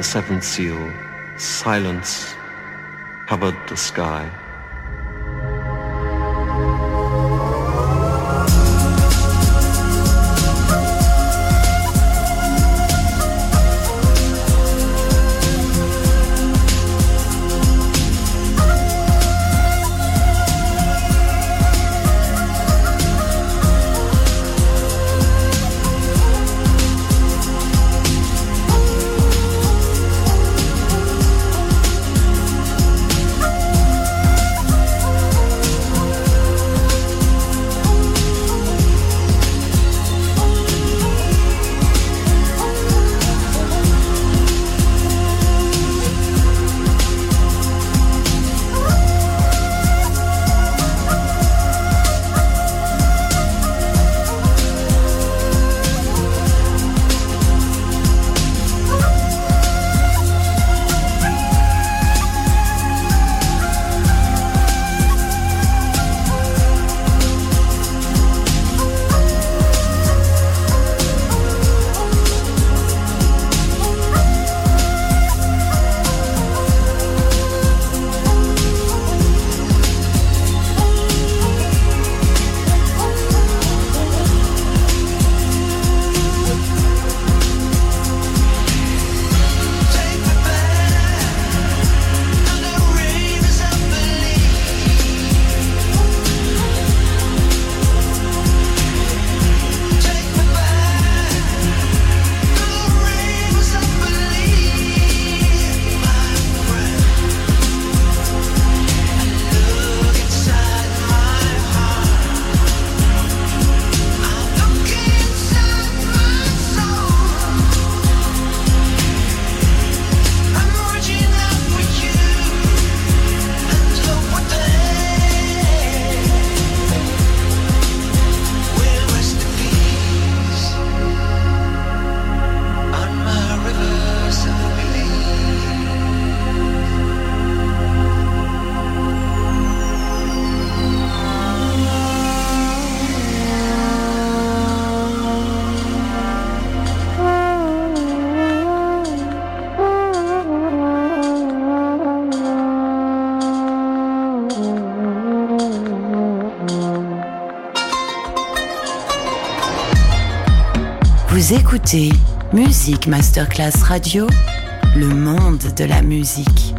the seventh seal, silence covered the sky. Écoutez Musique Masterclass Radio, le monde de la musique.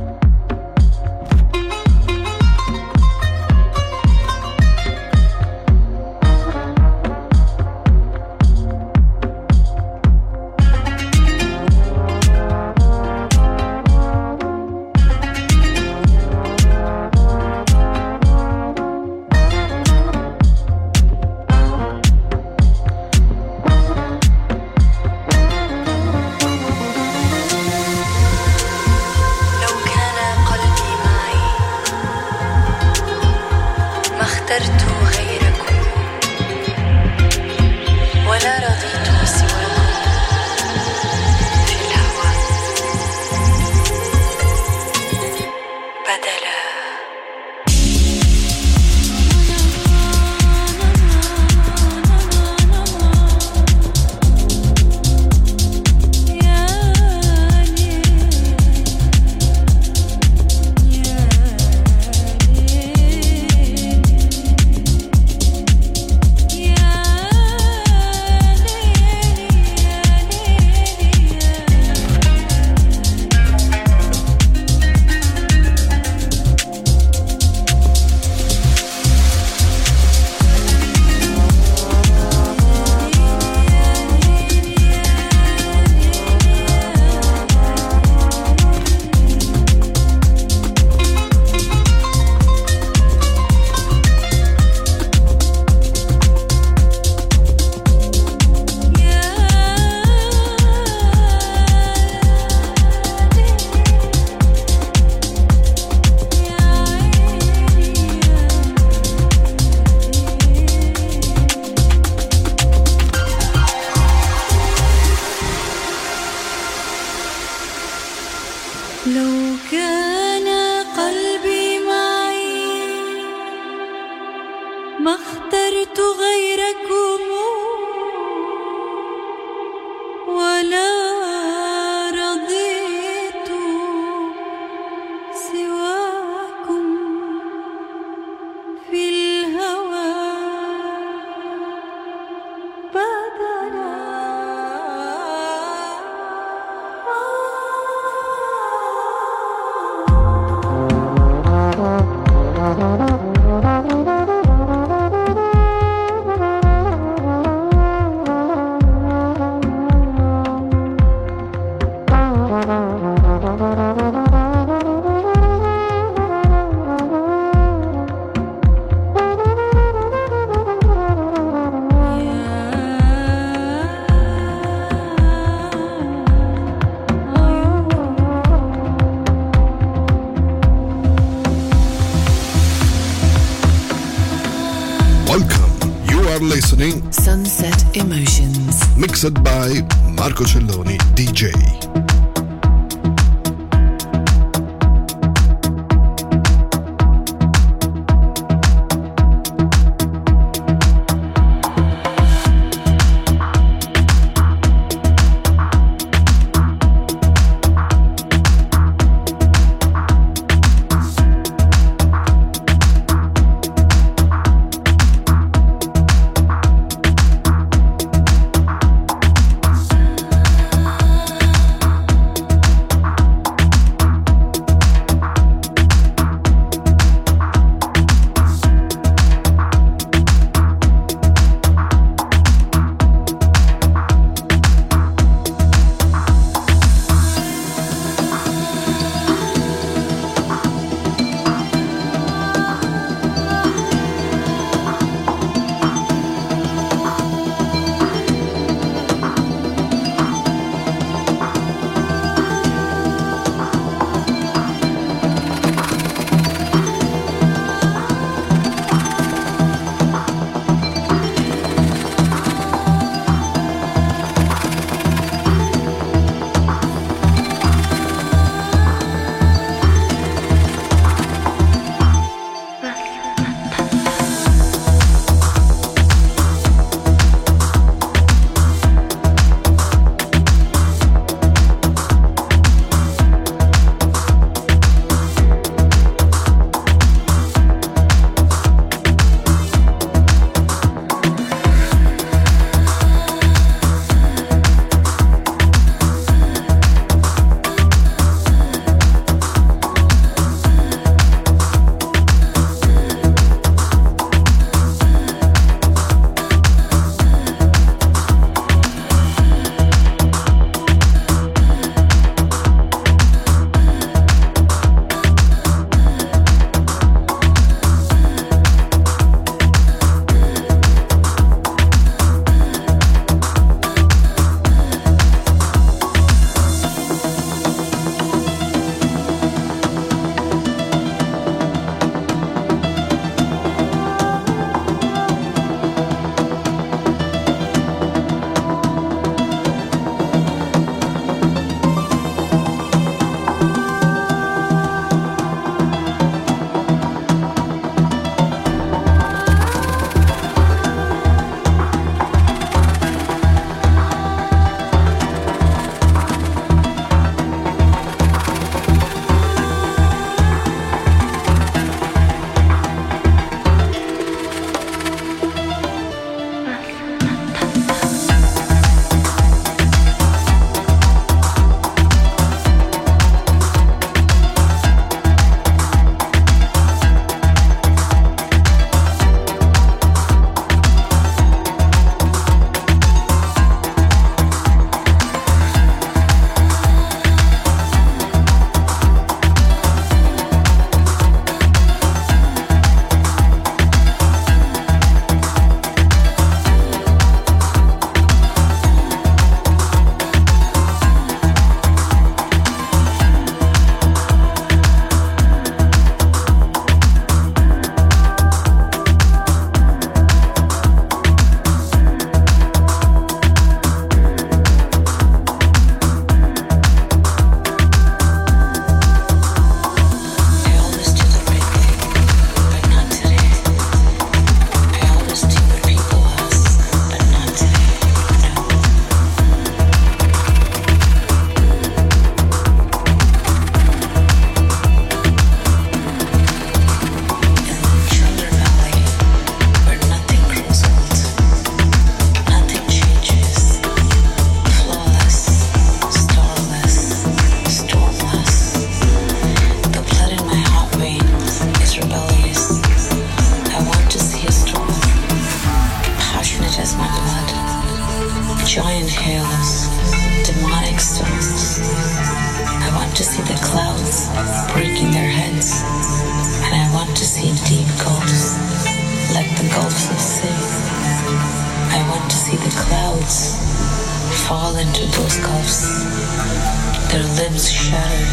their lips shattered.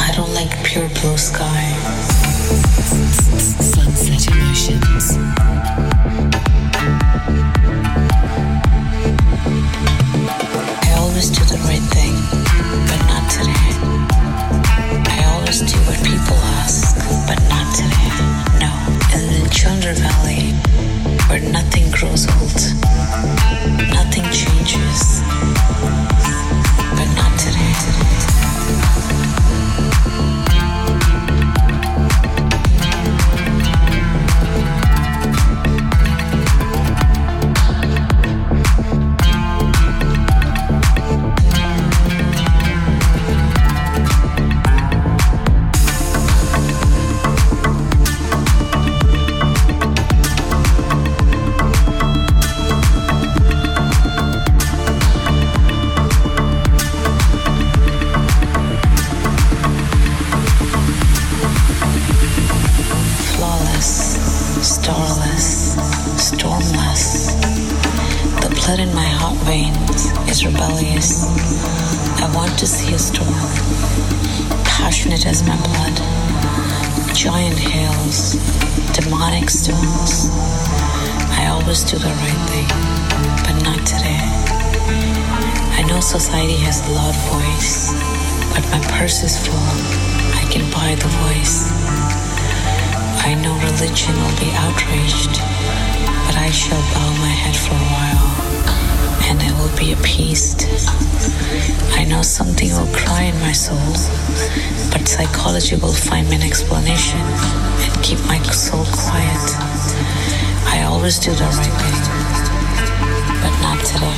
I don't like pure blue sky. Sunset emotions. I always do the right thing, but not today. I always do what people ask, but not today. No, in the Chandra Valley, where nothing grows old, nothing changes. meditation and keep my soul quiet. I always do the right thing, but not today.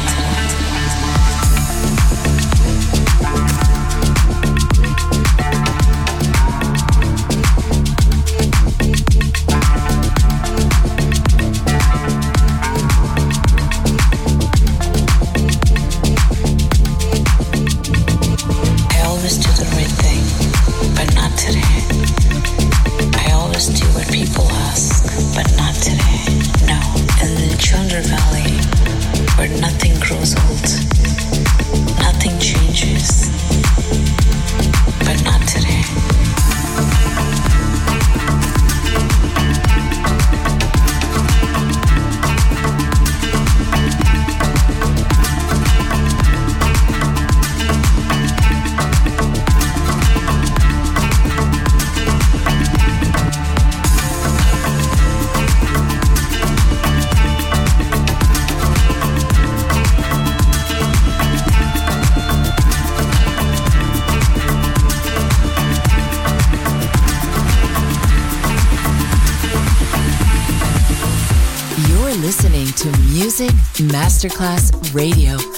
Masterclass Radio.